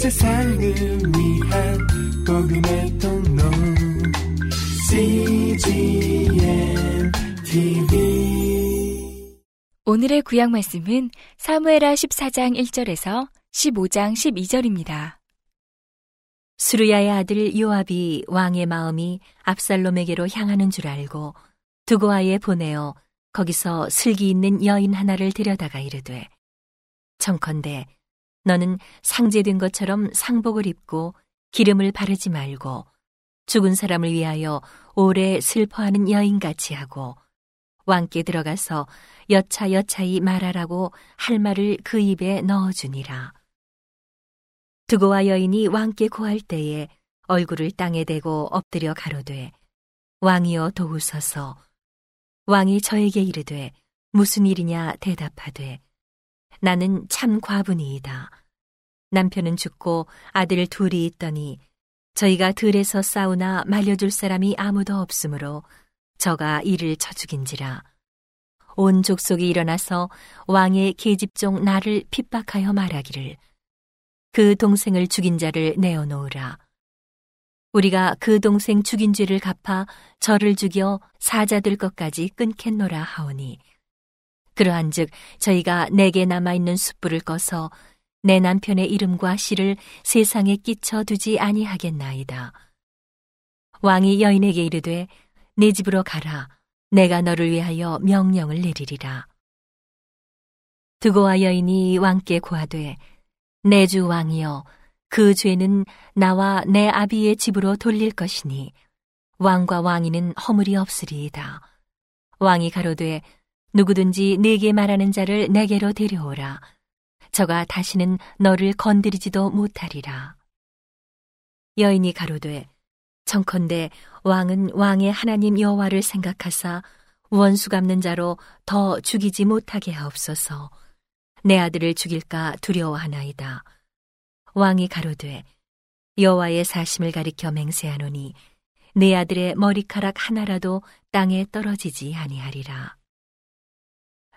세상을 위한 복음의 통로 CGM TV 오늘의 구약 말씀은 사무에라 14장 1절에서 15장 12절입니다. 수르야의 아들 요압이 왕의 마음이 압살롬에게로 향하는 줄 알고 두고아에 보내어 거기서 슬기 있는 여인 하나를 데려다가 이르되 청컨대 너는 상제된 것처럼 상복을 입고 기름을 바르지 말고 죽은 사람을 위하여 오래 슬퍼하는 여인같이 하고 왕께 들어가서 여차 여차히 말하라고 할 말을 그 입에 넣어주니라. 두고와 여인이 왕께 고할 때에 얼굴을 땅에 대고 엎드려 가로되 왕이여 도우소서 왕이 저에게 이르되 무슨 일이냐 대답하되 나는 참 과분이이다. 남편은 죽고 아들 둘이 있더니 저희가 들에서 싸우나 말려줄 사람이 아무도 없으므로 저가 이를 쳐 죽인지라. 온 족속이 일어나서 왕의 계집종 나를 핍박하여 말하기를 그 동생을 죽인 자를 내어놓으라. 우리가 그 동생 죽인 죄를 갚아 저를 죽여 사자들 것까지 끊겠노라 하오니 그러한즉 저희가 내게 남아 있는 숯불을 꺼서 내 남편의 이름과 씨를 세상에 끼쳐 두지 아니하겠나이다. 왕이 여인에게 이르되 내 집으로 가라. 내가 너를 위하여 명령을 내리리라. 두고와 여인이 왕께 고하되 내 주 왕이여 그 죄는 나와 내 아비의 집으로 돌릴 것이니 왕과 왕이는 허물이 없으리이다. 왕이 가로되 누구든지 네게 말하는 자를 내게로 데려오라. 저가 다시는 너를 건드리지도 못하리라. 여인이 가로되 청컨대 왕은 왕의 하나님 여호와를 생각하사 원수 갚는 자로 더 죽이지 못하게 하옵소서. 내 아들을 죽일까 두려워하나이다. 왕이 가로되 여호와의 사심을 가리켜 맹세하노니 내 아들의 머리카락 하나라도 땅에 떨어지지 아니하리라.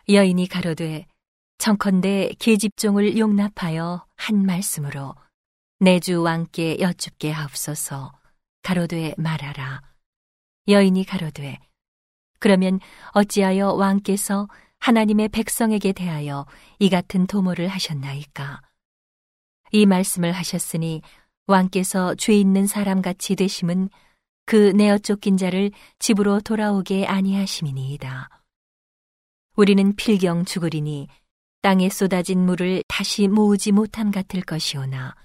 여인이 가로되 청컨대 계집종을 용납하여 한 말씀으로 내주 왕께 여쭙게 하옵소서. 가로되 말하라. 여인이 가로되 그러면 어찌하여 왕께서 하나님의 백성에게 대하여 이 같은 도모를 하셨나이까? 이 말씀을 하셨으니 왕께서 죄 있는 사람 같이 되심은 그 내어 쫓긴 자를 집으로 돌아오게 아니하심이니이다. 우리는 필경 죽으리니 땅에 쏟아진 물을 다시 모으지 못함 같을 것이오나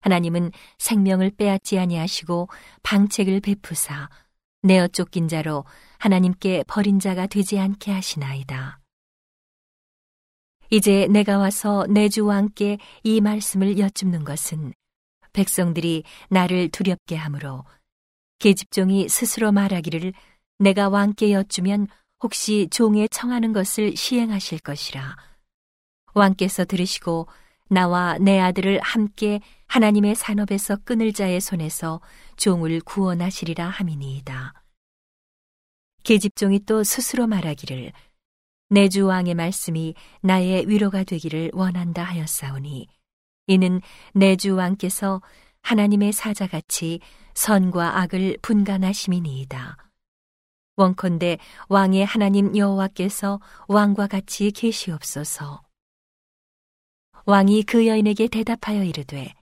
하나님은 생명을 빼앗지 아니하시고 방책을 베푸사 내어 쫓긴 자로 하나님께 버린 자가 되지 않게 하시나이다. 이제 내가 와서 내 주 왕께 이 말씀을 여쭙는 것은 백성들이 나를 두렵게 하므로 계집종이 스스로 말하기를 내가 왕께 여쭈면 혹시 종에 청하는 것을 시행하실 것이라. 왕께서 들으시고 나와 내 아들을 함께 하나님의 산업에서 끊을 자의 손에서 종을 구원하시리라 함이니이다. 계집종이 또 스스로 말하기를 내 주 왕의 말씀이 나의 위로가 되기를 원한다 하였사오니 이는 내 주 왕께서 하나님의 사자같이 선과 악을 분간하심이니이다. 원컨대 왕의 하나님 여호와께서 왕과 같이 계시옵소서. 왕이 그 여인에게 대답하여 이르되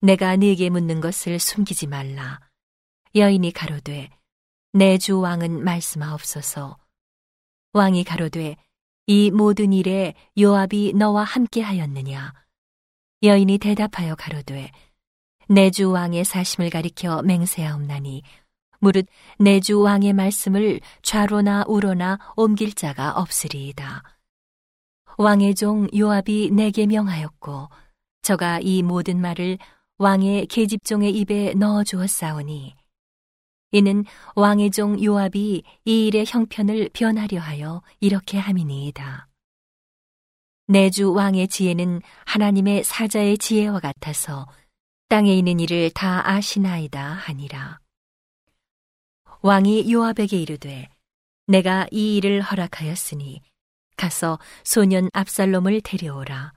내가 네게 묻는 것을 숨기지 말라. 여인이 가로되 내 주 왕은 말씀하옵소서. 왕이 가로되 이 모든 일에 요압이 너와 함께 하였느냐? 여인이 대답하여 가로되 내 주 왕의 사심을 가리켜 맹세하옵나니 무릇 내 주 왕의 말씀을 좌로나 우로나 옮길 자가 없으리이다. 왕의 종 요압이 내게 명하였고 저가 이 모든 말을 왕의 계집종의 입에 넣어 주었사오니 이는 왕의 종 요압이 이 일의 형편을 변하려 하여 이렇게 함이니이다. 내 주 왕의 지혜는 하나님의 사자의 지혜와 같아서 땅에 있는 일을 다 아시나이다 하니라. 왕이 요압에게 이르되 내가 이 일을 허락하였으니 가서 소년 압살롬을 데려오라.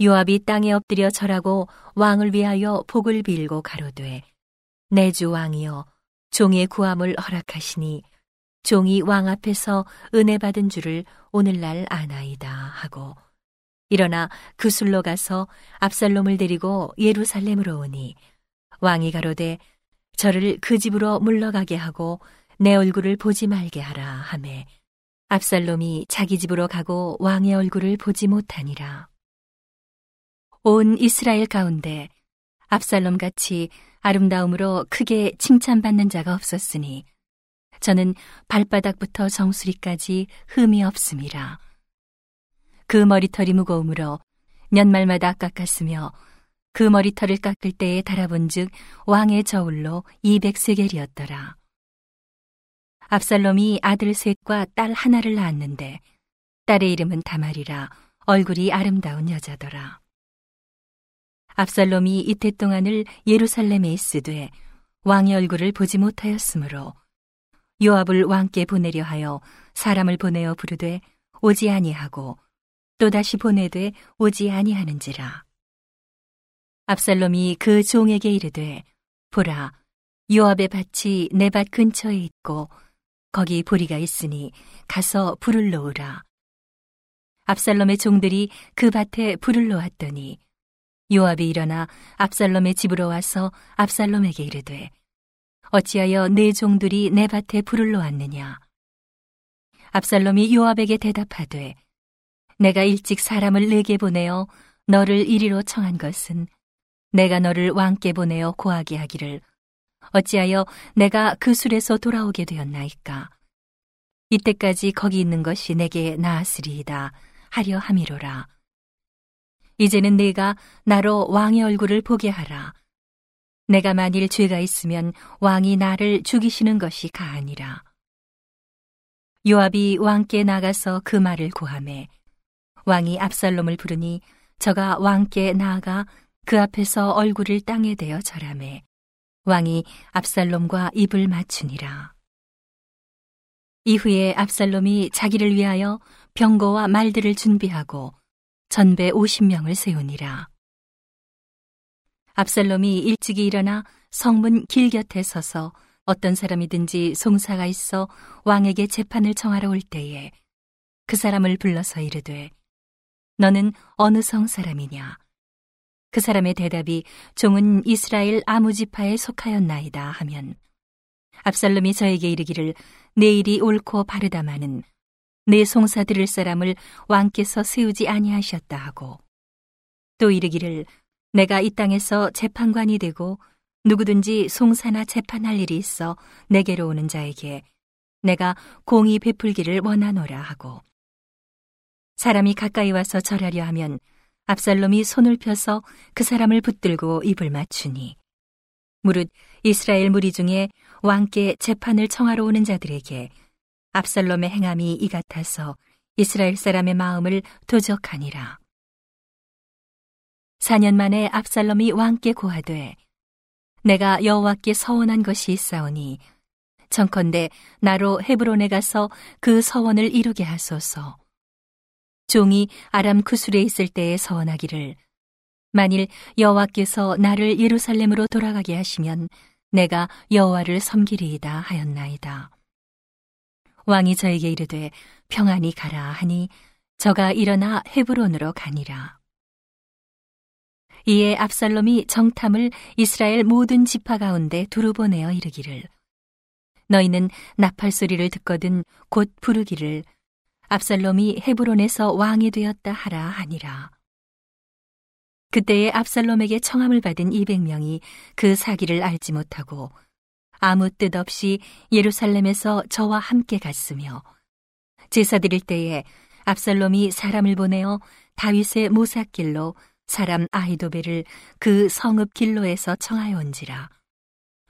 요압이 땅에 엎드려 절하고 왕을 위하여 복을 빌고 가로되 내 주 왕이여 종의 구함을 허락하시니 종이 왕 앞에서 은혜 받은 줄을 오늘날 아나이다 하고 일어나 그 술로 가서 압살롬을 데리고 예루살렘으로 오니 왕이 가로되 저를 그 집으로 물러가게 하고 내 얼굴을 보지 말게 하라 하매 압살롬이 자기 집으로 가고 왕의 얼굴을 보지 못하니라. 온 이스라엘 가운데 압살롬 같이 아름다움으로 크게 칭찬받는 자가 없었으니 저는 발바닥부터 정수리까지 흠이 없음이라. 그 머리털이 무거우므로 년말마다 깎았으며 그 머리털을 깎을 때에 달아본즉 왕의 저울로 200세겔이었더라. 압살롬이 아들 셋과 딸 하나를 낳았는데 딸의 이름은 다말이라 얼굴이 아름다운 여자더라. 압살롬이 이태 동안을 예루살렘에 있으되 왕의 얼굴을 보지 못하였으므로 요압을 왕께 보내려 하여 사람을 보내어 부르되 오지 아니하고 또다시 보내되 오지 아니하는지라. 압살롬이 그 종에게 이르되 보라 요압의 밭이 내 밭 근처에 있고 거기 보리가 있으니 가서 불을 놓으라. 압살롬의 종들이 그 밭에 불을 놓았더니 요압이 일어나 압살롬의 집으로 와서 압살롬에게 이르되 어찌하여 내 종들이 내 밭에 불을 놓았느냐 압살롬이 요압에게 대답하되 내가 일찍 사람을 내게 보내어 너를 이리로 청한 것은 내가 너를 왕께 보내어 고하게 하기를. 어찌하여 내가 그 술에서 돌아오게 되었나이까? 이때까지 거기 있는 것이 내게 나았으리이다 하려 함이로라. 이제는 내가 나로 왕의 얼굴을 보게 하라. 내가 만일 죄가 있으면 왕이 나를 죽이시는 것이 가하니라. 요압이 왕께 나가서 그 말을 고함해 왕이 압살롬을 부르니 저가 왕께 나아가 그 앞에서 얼굴을 땅에 대어 절함해 왕이 압살롬과 입을 맞추니라. 이후에 압살롬이 자기를 위하여 병거와 말들을 준비하고 전배 50명을 세우니라. 압살롬이 일찍이 일어나 성문 길 곁에 서서 어떤 사람이든지 송사가 있어 왕에게 재판을 청하러 올 때에 그 사람을 불러서 이르되 너는 어느 성 사람이냐? 그 사람의 대답이 종은 이스라엘 아무 지파에 속하였나이다 하면 압살롬이 저에게 이르기를 내일이 옳고 바르다마는 내 송사 들을 사람을 왕께서 세우지 아니하셨다 하고 또 이르기를 내가 이 땅에서 재판관이 되고 누구든지 송사나 재판할 일이 있어 내게로 오는 자에게 내가 공의 베풀기를 원하노라 하고 사람이 가까이 와서 절하려 하면 압살롬이 손을 펴서 그 사람을 붙들고 입을 맞추니 무릇 이스라엘 무리 중에 왕께 재판을 청하러 오는 자들에게 압살롬의 행함이 이 같아서 이스라엘 사람의 마음을 도적하니라. 4년 만에 압살롬이 왕께 고하되 내가 여호와께 서원한 것이 있사오니 청컨대 나로 헤브론에 가서 그 서원을 이루게 하소서. 종이 아람 쿠술에 있을 때에 서원하기를 만일 여호와께서 나를 예루살렘으로 돌아가게 하시면 내가 여호와를 섬기리이다 하였나이다. 왕이 저에게 이르되 평안히 가라 하니 저가 일어나 헤브론으로 가니라. 이에 압살롬이 정탐을 이스라엘 모든 지파 가운데 두루 보내어 이르기를 너희는 나팔 소리를 듣거든 곧 부르기를 압살롬이 헤브론에서 왕이 되었다 하라 하니라. 그때에 압살롬에게 청함을 받은 200명이 그 사기를 알지 못하고 아무 뜻 없이 예루살렘에서 저와 함께 갔으며 제사 드릴 때에 압살롬이 사람을 보내어 다윗의 모삭길로 사람 아이도벨을 그 성읍 길로에서 청하여 온지라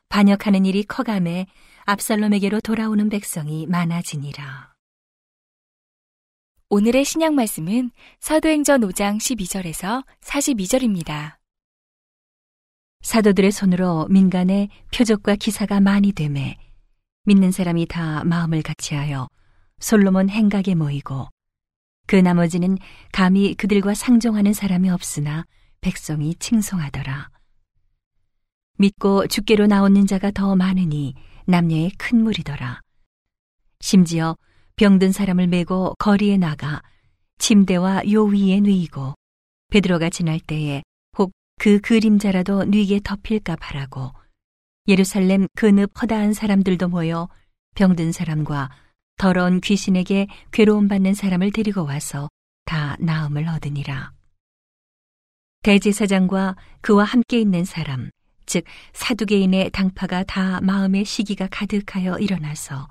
반역하는 일이 커감해 압살롬에게로 돌아오는 백성이 많아지니라. 오늘의 신약 말씀은 사도행전 5장 12절에서 42절입니다. 사도들의 손으로 민간에 표적과 기사가 많이 되매 믿는 사람이 다 마음을 같이하여 솔로몬 행각에 모이고 그 나머지는 감히 그들과 상종하는 사람이 없으나 백성이 칭송하더라. 믿고 주께로 나오는 자가 더 많으니 남녀의 큰 무리더라. 심지어 병든 사람을 메고 거리에 나가 침대와 요 위에 누이고 베드로가 지날 때에 혹 그 그림자라도 누이게 덮일까 바라고 예루살렘 그늪 허다한 사람들도 모여 병든 사람과 더러운 귀신에게 괴로움 받는 사람을 데리고 와서 다 나음을 얻으니라. 대제사장과 그와 함께 있는 사람, 즉 사두개인의 당파가 다 마음의 시기가 가득하여 일어나서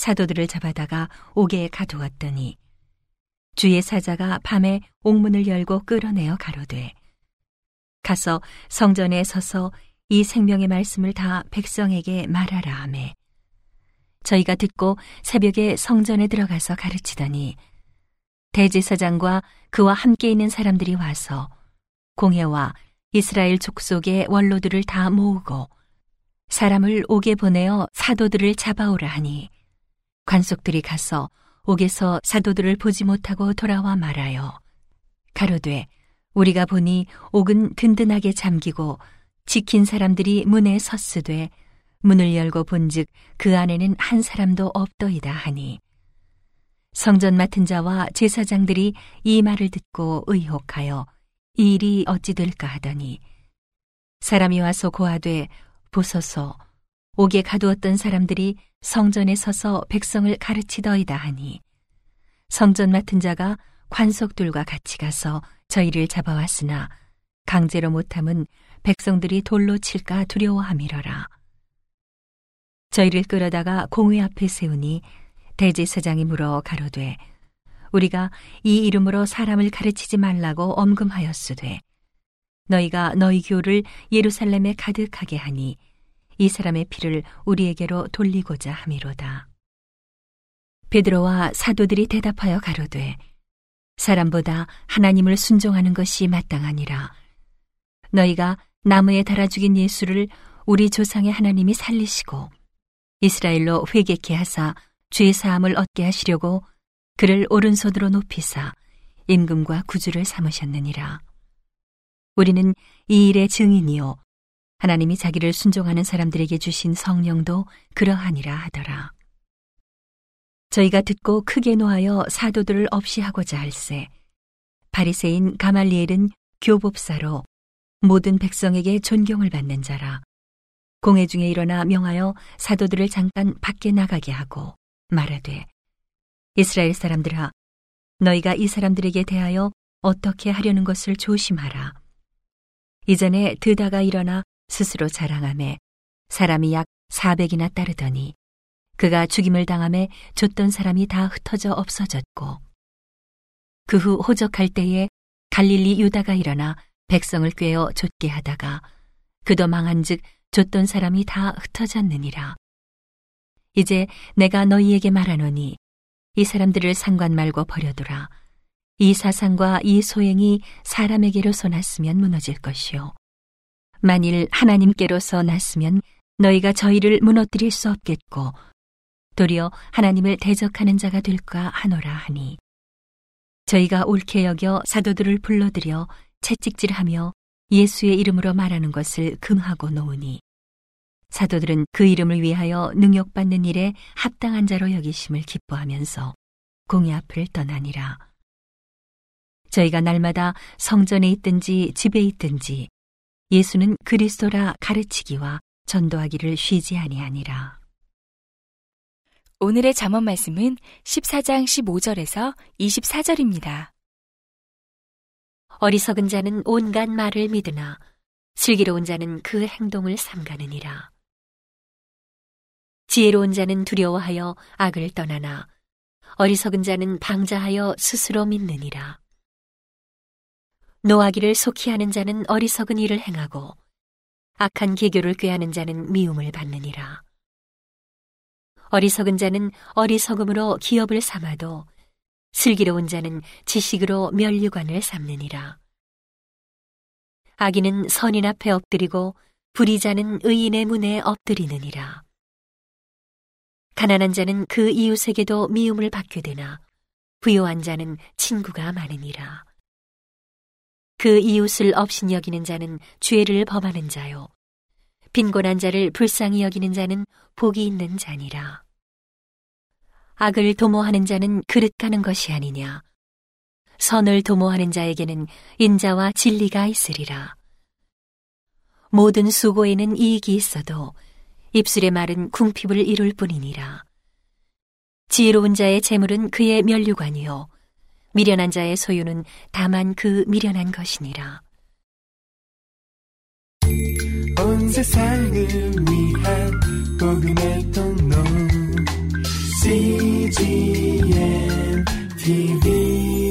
사도들을 잡아다가 옥에 가두었더니 주의 사자가 밤에 옥문을 열고 끌어내어 가로되 가서 성전에 서서 이 생명의 말씀을 다 백성에게 말하라 하매 저희가 듣고 새벽에 성전에 들어가서 가르치더니 대제사장과 그와 함께 있는 사람들이 와서 공회와 이스라엘 족속의 원로들을 다 모으고 사람을 옥에 보내어 사도들을 잡아오라 하니 관속들이 가서 옥에서 사도들을 보지 못하고 돌아와 말하여 가로되 우리가 보니 옥은 든든하게 잠기고 지킨 사람들이 문에 섰으되 문을 열고 본즉 그 안에는 한 사람도 없더이다 하니. 성전 맡은 자와 제사장들이 이 말을 듣고 의혹하여 이 일이 어찌 될까 하더니 사람이 와서 고하되 보소서 옥에 가두었던 사람들이 성전에 서서 백성을 가르치더이다 하니 성전 맡은 자가 관속들과 같이 가서 저희를 잡아왔으나 강제로 못함은 백성들이 돌로 칠까 두려워함이러라. 저희를 끌어다가 공회 앞에 세우니 대제사장이 물어 가로되 우리가 이 이름으로 사람을 가르치지 말라고 엄금하였으되 너희가 너희 교를 예루살렘에 가득하게 하니 이 사람의 피를 우리에게로 돌리고자 함이로다. 베드로와 사도들이 대답하여 가로되 사람보다 하나님을 순종하는 것이 마땅하니라. 너희가 나무에 달아 죽인 예수를 우리 조상의 하나님이 살리시고 이스라엘로 회개케 하사 죄 사함을 얻게 하시려고 그를 오른손으로 높이사 임금과 구주를 삼으셨느니라. 우리는 이 일의 증인이요 하나님이 자기를 순종하는 사람들에게 주신 성령도 그러하니라 하더라. 저희가 듣고 크게 노하여 사도들을 없이 하고자 할세 바리새인 가말리엘은 교법사로 모든 백성에게 존경을 받는 자라 공회 중에 일어나 명하여 사도들을 잠깐 밖에 나가게 하고 말하되 이스라엘 사람들아 너희가 이 사람들에게 대하여 어떻게 하려는 것을 조심하라 이전에 드다가 일어나 스스로 자랑함에 사람이 약 400이나 따르더니 그가 죽임을 당함에 줬던 사람이 다 흩어져 없어졌고 그 후 호적할 때에 갈릴리 유다가 일어나 백성을 꿰어 쫓게 하다가 그도 망한즉 줬던 사람이 다 흩어졌느니라. 이제 내가 너희에게 말하노니 이 사람들을 상관 말고 버려두라. 이 사상과 이 소행이 사람에게로서 났으면 무너질 것이요. 만일 하나님께로서 났으면 너희가 저희를 무너뜨릴 수 없겠고 도리어 하나님을 대적하는 자가 될까 하노라 하니 저희가 옳게 여겨 사도들을 불러들여 채찍질하며 예수의 이름으로 말하는 것을 금하고 놓으니 사도들은 그 이름을 위하여 능욕받는 일에 합당한 자로 여기심을 기뻐하면서 공의 앞을 떠나니라. 저희가 날마다 성전에 있든지 집에 있든지 예수는 그리스도라 가르치기와 전도하기를 쉬지 아니하니라. 오늘의 잠언 말씀은 14장 15절에서 24절입니다. 어리석은 자는 온갖 말을 믿으나 슬기로운 자는 그 행동을 삼가느니라. 지혜로운 자는 두려워하여 악을 떠나나 어리석은 자는 방자하여 스스로 믿느니라. 노하기를 속히 하는 자는 어리석은 일을 행하고 악한 계교를 꾀하는 자는 미움을 받느니라. 어리석은 자는 어리석음으로 기업을 삼아도 슬기로운 자는 지식으로 멸류관을 삼느니라. 악인은 선인 앞에 엎드리고 불의자는 의인의 문에 엎드리느니라. 가난한 자는 그 이웃에게도 미움을 받게 되나 부요한 자는 친구가 많으니라. 그 이웃을 업신 여기는 자는 죄를 범하는 자요. 빈곤한 자를 불쌍히 여기는 자는 복이 있는 자니라. 악을 도모하는 자는 그릇 가는 것이 아니냐. 선을 도모하는 자에게는 인자와 진리가 있으리라. 모든 수고에는 이익이 있어도 입술의 말은 궁핍을 이룰 뿐이니라. 지혜로운 자의 재물은 그의 면류관이요. 미련한 자의 소유는 다만 그 미련한 것이니라. 온 세상을 위한 복음의 통로 CGM TV